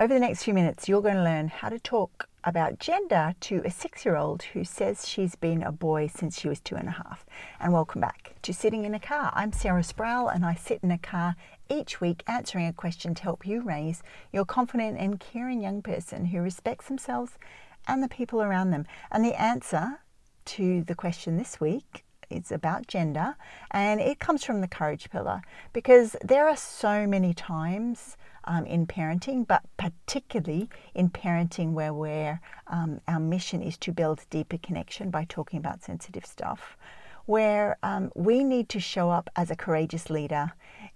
Over the next few minutes, you're going to learn how to talk about gender to a six year old who says she's been a boy since she was two and a half. And welcome back to Sitting in a Car. I'm Sarah Sproul, and I sit in a car each week answering a question to help you raise your confident and caring young person who respects themselves and the people around them. And the answer to the question this week is about gender, and it comes from the courage pillar because there are so many times um, in parenting, but particularly in parenting where we're, um, our mission is to build deeper connection by talking about sensitive stuff, where um, we need to show up as a courageous leader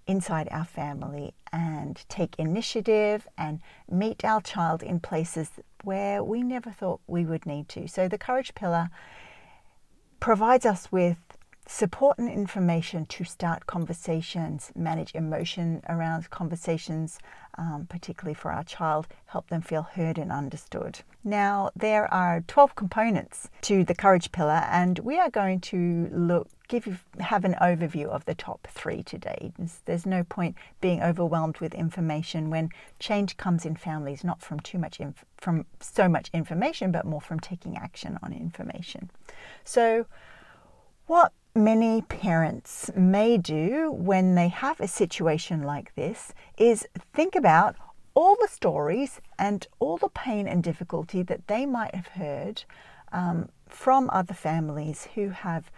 inside our family and take initiative and meet our child in places where we never thought we would need to. So the courage pillar provides us with support and information to start conversations, manage emotion around conversations, um, particularly for our child, help them feel heard and understood. Now, there are 12 components to the courage pillar, and we are going to look. Give you have an overview of the top three today. There's, no point being overwhelmed with information when change comes in families, not from too much inf- from so much information, but more from taking action on information. So, what many parents may do when they have a situation like this is think about all the stories and all the pain and difficulty that they might have heard um, from other families who have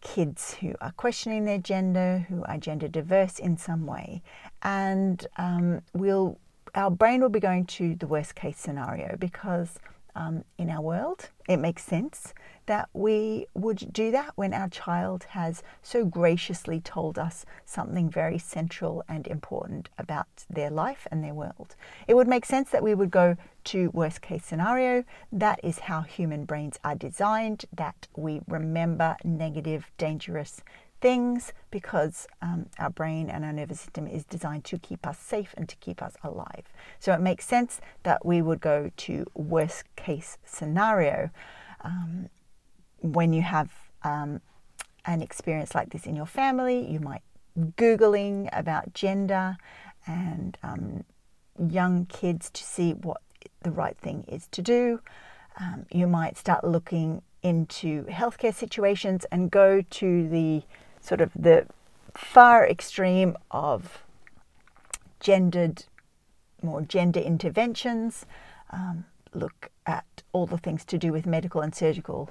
kids who are questioning their gender, who are gender diverse in some way, and um, we'll our brain will be going to the worst case scenario because um, in our world it makes sense that we would do that when our child has so graciously told us something very central and important about their life and their world. It would make sense that we would go to worst case scenario. That is how human brains are designed, that we remember negative, dangerous things because um, our brain and our nervous system is designed to keep us safe and to keep us alive. So it makes sense that we would go to worst case scenario. Um, when you have um, an experience like this in your family, you might googling about gender and um, young kids to see what the right thing is to do. Um, you might start looking into healthcare situations and go to the sort of the far extreme of gendered, more gender interventions. Um, look at all the things to do with medical and surgical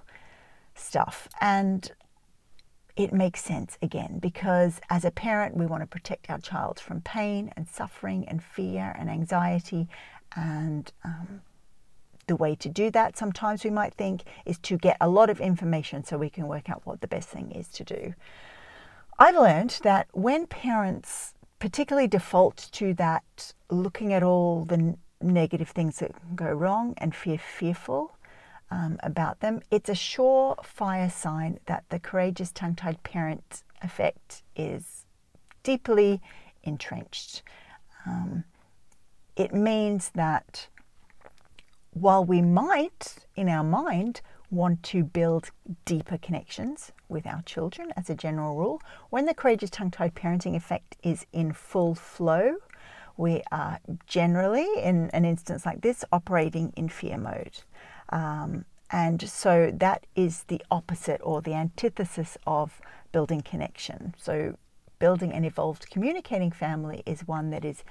stuff. And it makes sense again because as a parent, we want to protect our child from pain and suffering and fear and anxiety. And um, the way to do that, sometimes we might think, is to get a lot of information so we can work out what the best thing is to do. I've learned that when parents particularly default to that looking at all the negative things that can go wrong and feel fearful, um, about them, it's a surefire sign that the courageous tongue tied parent effect is deeply entrenched. Um, it means that while we might, in our mind, want to build deeper connections with our children as a general rule, when the courageous tongue tied parenting effect is in full flow, we are generally, in an instance like this, operating in fear mode. Um, and so that is the opposite or the antithesis of building connection. So, building an evolved communicating family is one that is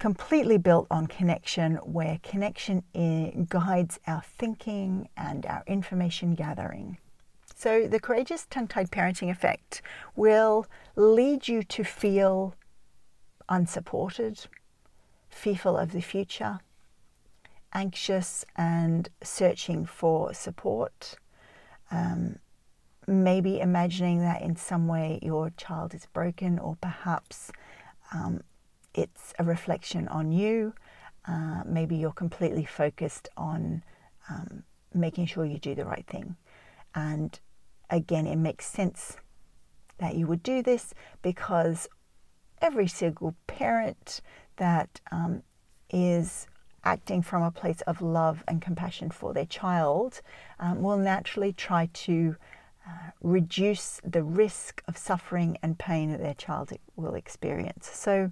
completely built on connection, where connection guides our thinking and our information gathering. So, the courageous tongue tied parenting effect will lead you to feel unsupported, fearful of the future, anxious and searching for support. Um, maybe imagining that in some way your child is broken, or perhaps um, it's a reflection on you. Uh, maybe you're completely focused on um, making sure you do the right thing. And again, it makes sense that you would do this because every single parent that um, is acting from a place of love and compassion for their child um, will naturally try to uh, reduce the risk of suffering and pain that their child will experience. So,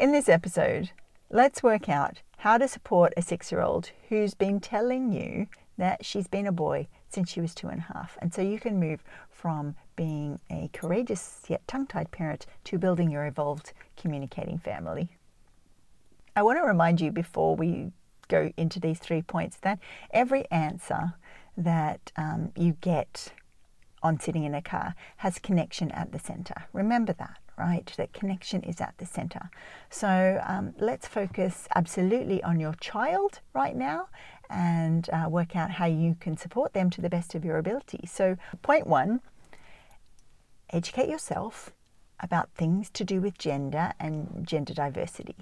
in this episode, let's work out how to support a six year old who's been telling you that she's been a boy since she was two and a half. And so you can move from being a courageous yet tongue tied parent to building your evolved communicating family. I want to remind you before we go into these three points that every answer that um, you get on sitting in a car has connection at the center. Remember that, right? That connection is at the center. So um, let's focus absolutely on your child right now and uh, work out how you can support them to the best of your ability. So, point one educate yourself about things to do with gender and gender diversity.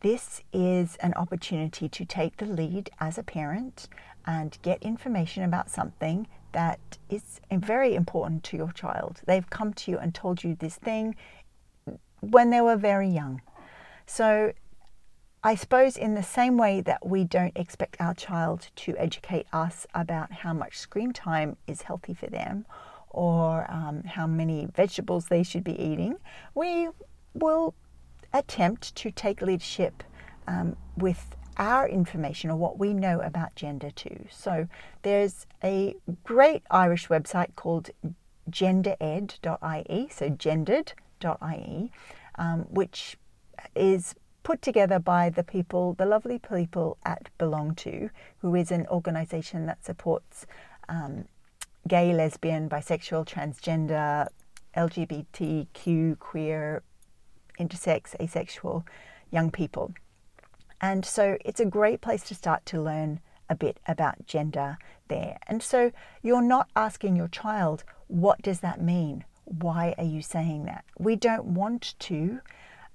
This is an opportunity to take the lead as a parent and get information about something that is very important to your child. They've come to you and told you this thing when they were very young. So I suppose, in the same way that we don't expect our child to educate us about how much screen time is healthy for them or um, how many vegetables they should be eating, we will attempt to take leadership um, with our information or what we know about gender too. So there's a great Irish website called gendered.ie, so gendered.ie, um, which is put together by the people, the lovely people at Belong To, who is an organisation that supports um, gay, lesbian, bisexual, transgender, LGBTQ, queer, intersex, asexual young people. And so it's a great place to start to learn a bit about gender there. And so you're not asking your child, what does that mean? Why are you saying that? We don't want to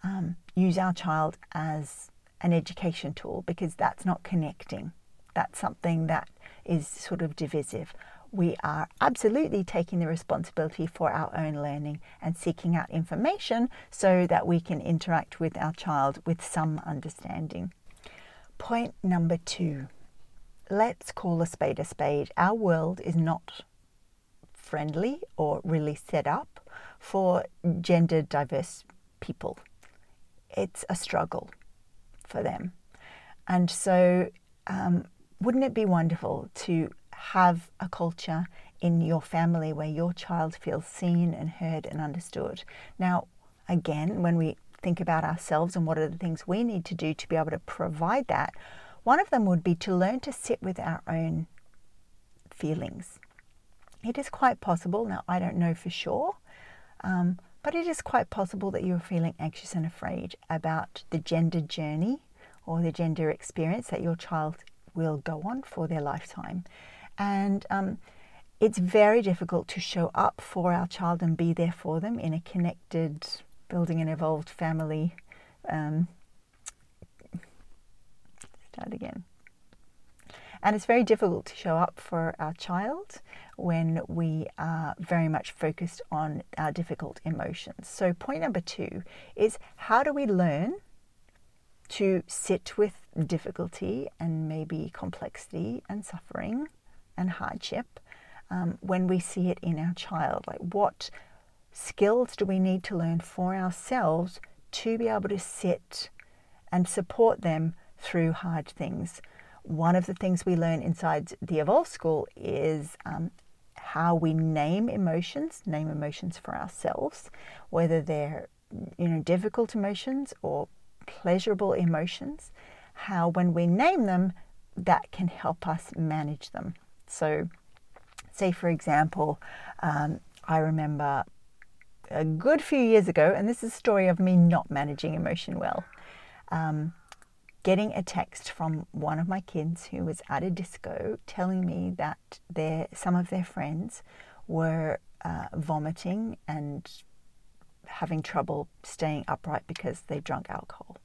um, use our child as an education tool because that's not connecting. That's something that is sort of divisive. We are absolutely taking the responsibility for our own learning and seeking out information so that we can interact with our child with some understanding. Point number two let's call a spade a spade. Our world is not friendly or really set up for gender diverse people it's a struggle for them. And so, um, wouldn't it be wonderful to have a culture in your family where your child feels seen and heard and understood? Now, again, when we think about ourselves and what are the things we need to do to be able to provide that, one of them would be to learn to sit with our own feelings. It is quite possible, now I don't know for sure, um, but it is quite possible that you're feeling anxious and afraid about the gender journey or the gender experience that your child will go on for their lifetime. And um, it's very difficult to show up for our child and be there for them in a connected, building an evolved family. Um, start again. And it's very difficult to show up for our child when we are very much focused on our difficult emotions. So, point number two is how do we learn to sit with difficulty and maybe complexity and suffering and hardship um, when we see it in our child? Like, what skills do we need to learn for ourselves to be able to sit and support them through hard things? One of the things we learn inside the Evolve School is um, how we name emotions, name emotions for ourselves, whether they're you know difficult emotions or pleasurable emotions. How when we name them, that can help us manage them. So, say for example, um, I remember a good few years ago, and this is a story of me not managing emotion well. Um, getting a text from one of my kids who was at a disco telling me that their, some of their friends were uh, vomiting and having trouble staying upright because they drank alcohol.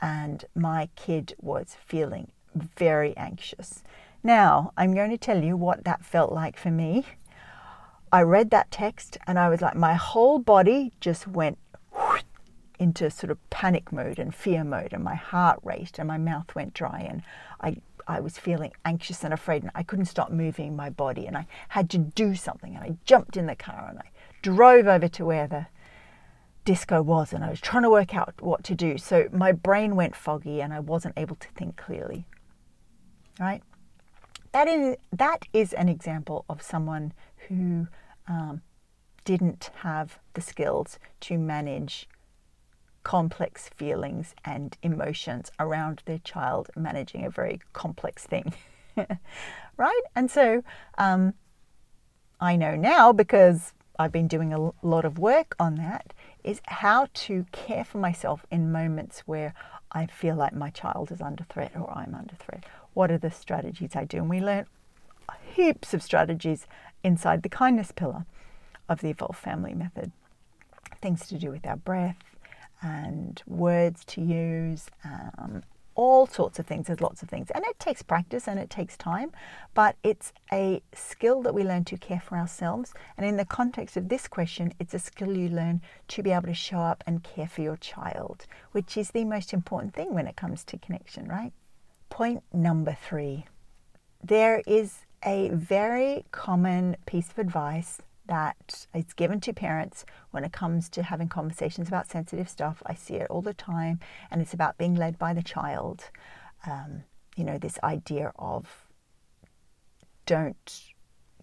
And my kid was feeling very anxious. Now, I'm going to tell you what that felt like for me. I read that text and I was like, my whole body just went into sort of panic mode and fear mode, and my heart raced and my mouth went dry, and I I was feeling anxious and afraid, and I couldn't stop moving my body, and I had to do something, and I jumped in the car and I drove over to where the disco was, and I was trying to work out what to do. So my brain went foggy and I wasn't able to think clearly. Right? That is, that is an example of someone who um, didn't have the skills to manage complex feelings and emotions around their child managing a very complex thing. right? And so um, I know now because I've been doing a lot of work on that is how to care for myself in moments where I feel like my child is under threat or I'm under threat. What are the strategies I do? And we learn heaps of strategies inside the kindness pillar of the Evolved Family Method. Things to do with our breath and words to use, um, all sorts of things. There's lots of things. And it takes practice and it takes time, but it's a skill that we learn to care for ourselves. And in the context of this question, it's a skill you learn to be able to show up and care for your child, which is the most important thing when it comes to connection, right? Point number three there is a very common piece of advice that is given to parents when it comes to having conversations about sensitive stuff. I see it all the time, and it's about being led by the child. Um, you know, this idea of don't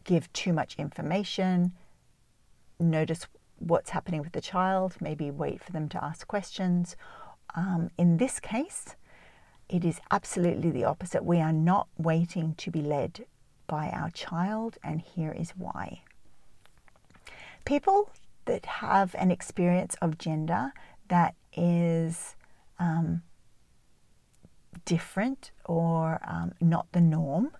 give too much information, notice what's happening with the child, maybe wait for them to ask questions. Um, in this case, it is absolutely the opposite. We are not waiting to be led by our child, and here is why. People that have an experience of gender that is um, different or um, not the norm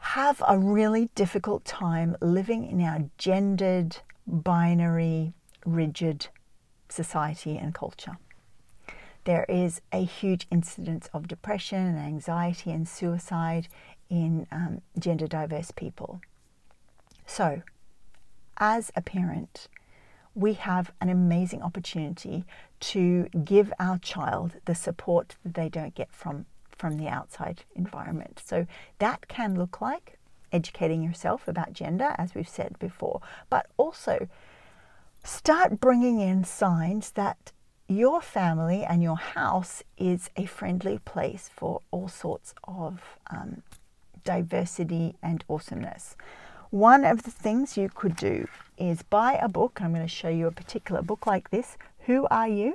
have a really difficult time living in our gendered, binary, rigid society and culture. There is a huge incidence of depression and anxiety and suicide in um, gender diverse people. So, as a parent, we have an amazing opportunity to give our child the support that they don't get from, from the outside environment. So that can look like educating yourself about gender, as we've said before, but also start bringing in signs that your family and your house is a friendly place for all sorts of um, diversity and awesomeness. One of the things you could do is buy a book. I'm going to show you a particular book like this. Who Are You?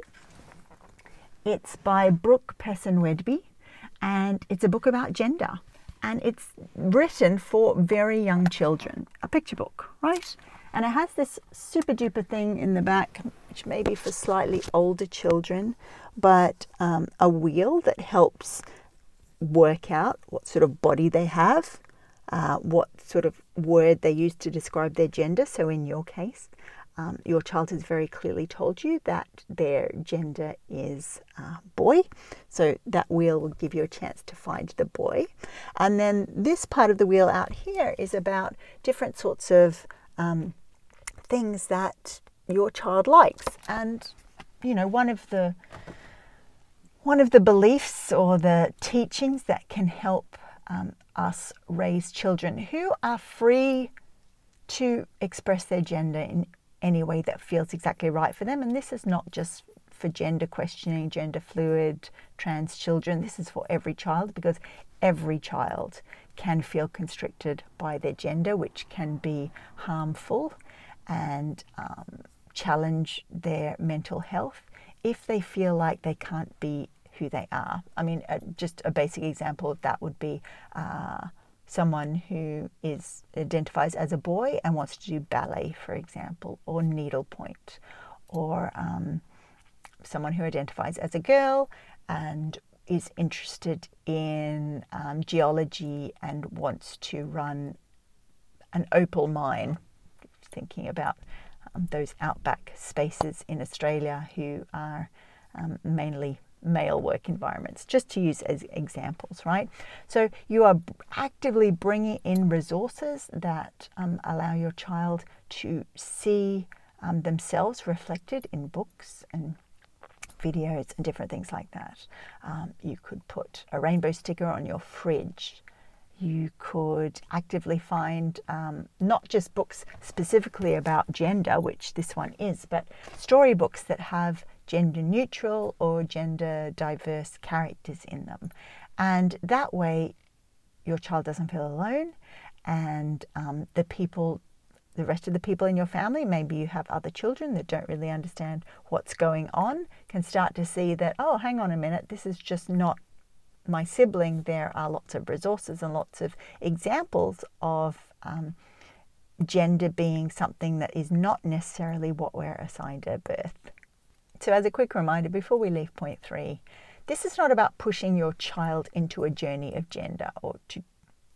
It's by Brook Pessin-Whedbee and it's a book about gender and it's written for very young children. A picture book, right? And it has this super duper thing in the back, which may be for slightly older children, but um, a wheel that helps work out what sort of body they have uh, what sort of word they use to describe their gender. So, in your case, um, your child has very clearly told you that their gender is uh, boy. So, that wheel will give you a chance to find the boy. And then this part of the wheel out here is about different sorts of um, things that your child likes. And, you know, one of the one of the beliefs or the teachings that can help um, us raise children who are free to express their gender in any way that feels exactly right for them. And this is not just for gender questioning, gender fluid, trans children. This is for every child because every child can feel constricted by their gender, which can be harmful and um, challenge their mental health if they feel like they can't be who they are. I mean, uh, just a basic example of that would be uh, someone who is identifies as a boy and wants to do ballet, for example, or needlepoint, or um, someone who identifies as a girl and is interested in um, geology and wants to run an opal mine, thinking about um, those outback spaces in Australia who are um, mainly male work environments, just to use as examples, right? So you are actively bringing in resources that um, allow your child to see um, themselves reflected in books and videos and different things like that. Um, you could put a rainbow sticker on your fridge. You could actively find um, not just books specifically about gender, which this one is, but storybooks that have gender neutral or gender diverse characters in them. And that way, your child doesn't feel alone, and um, the people the rest of the people in your family, maybe you have other children that don't really understand what's going on, can start to see that, oh, hang on a minute, this is just not my sibling. There are lots of resources and lots of examples of um, gender being something that is not necessarily what we're assigned at birth. So, as a quick reminder, before we leave point three, this is not about pushing your child into a journey of gender or to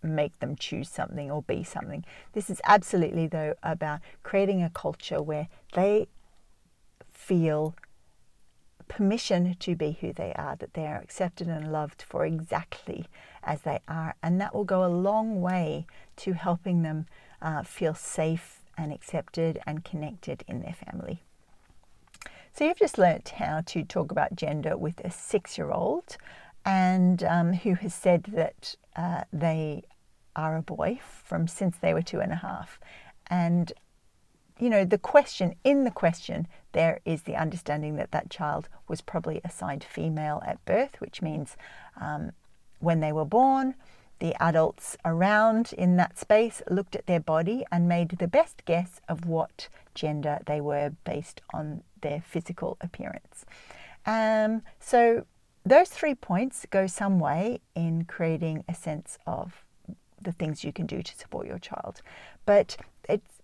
make them choose something or be something. This is absolutely, though, about creating a culture where they feel permission to be who they are, that they are accepted and loved for exactly as they are. And that will go a long way to helping them uh, feel safe and accepted and connected in their family. So, you've just learnt how to talk about gender with a six year old and um, who has said that uh, they are a boy from since they were two and a half. And, you know, the question, in the question, there is the understanding that that child was probably assigned female at birth, which means um, when they were born, the adults around in that space looked at their body and made the best guess of what gender they were based on their physical appearance. Um, so those three points go some way in creating a sense of the things you can do to support your child. But it's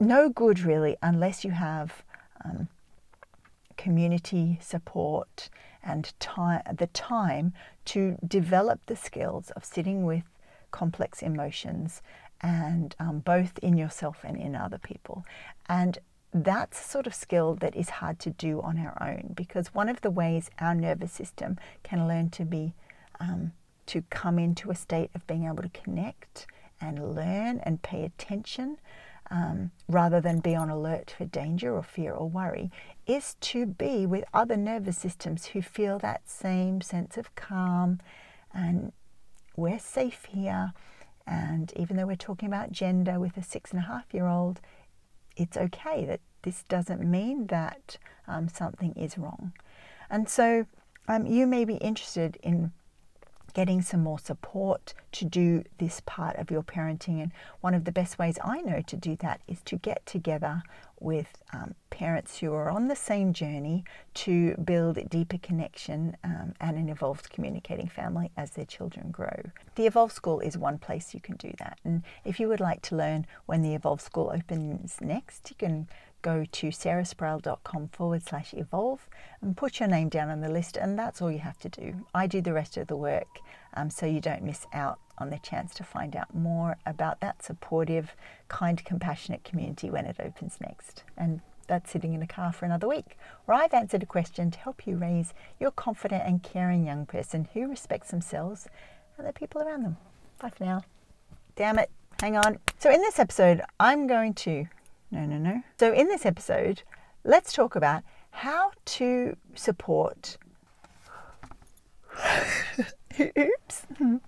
no good really unless you have um, community support and time, the time to develop the skills of sitting with complex emotions and um, both in yourself and in other people. And that's a sort of skill that is hard to do on our own because one of the ways our nervous system can learn to be um, to come into a state of being able to connect and learn and pay attention um, rather than be on alert for danger or fear or worry is to be with other nervous systems who feel that same sense of calm and we're safe here. And even though we're talking about gender with a six and a half year old, it's okay that this doesn't mean that um, something is wrong. And so um, you may be interested in getting some more support to do this part of your parenting. And one of the best ways I know to do that is to get together with um, parents who are on the same journey to build a deeper connection um, and an evolved communicating family as their children grow. The Evolve School is one place you can do that. And if you would like to learn when the Evolve School opens next, you can go to sarahsproul.com forward slash evolve and put your name down on the list, and that's all you have to do. I do the rest of the work um, so you don't miss out on the chance to find out more about that supportive, kind, compassionate community when it opens next. And that's sitting in a car for another week, where I've answered a question to help you raise your confident and caring young person who respects themselves and the people around them. Bye for now. Damn it, hang on. So, in this episode, I'm going to no, no, no. So, in this episode, let's talk about how to support. Oops.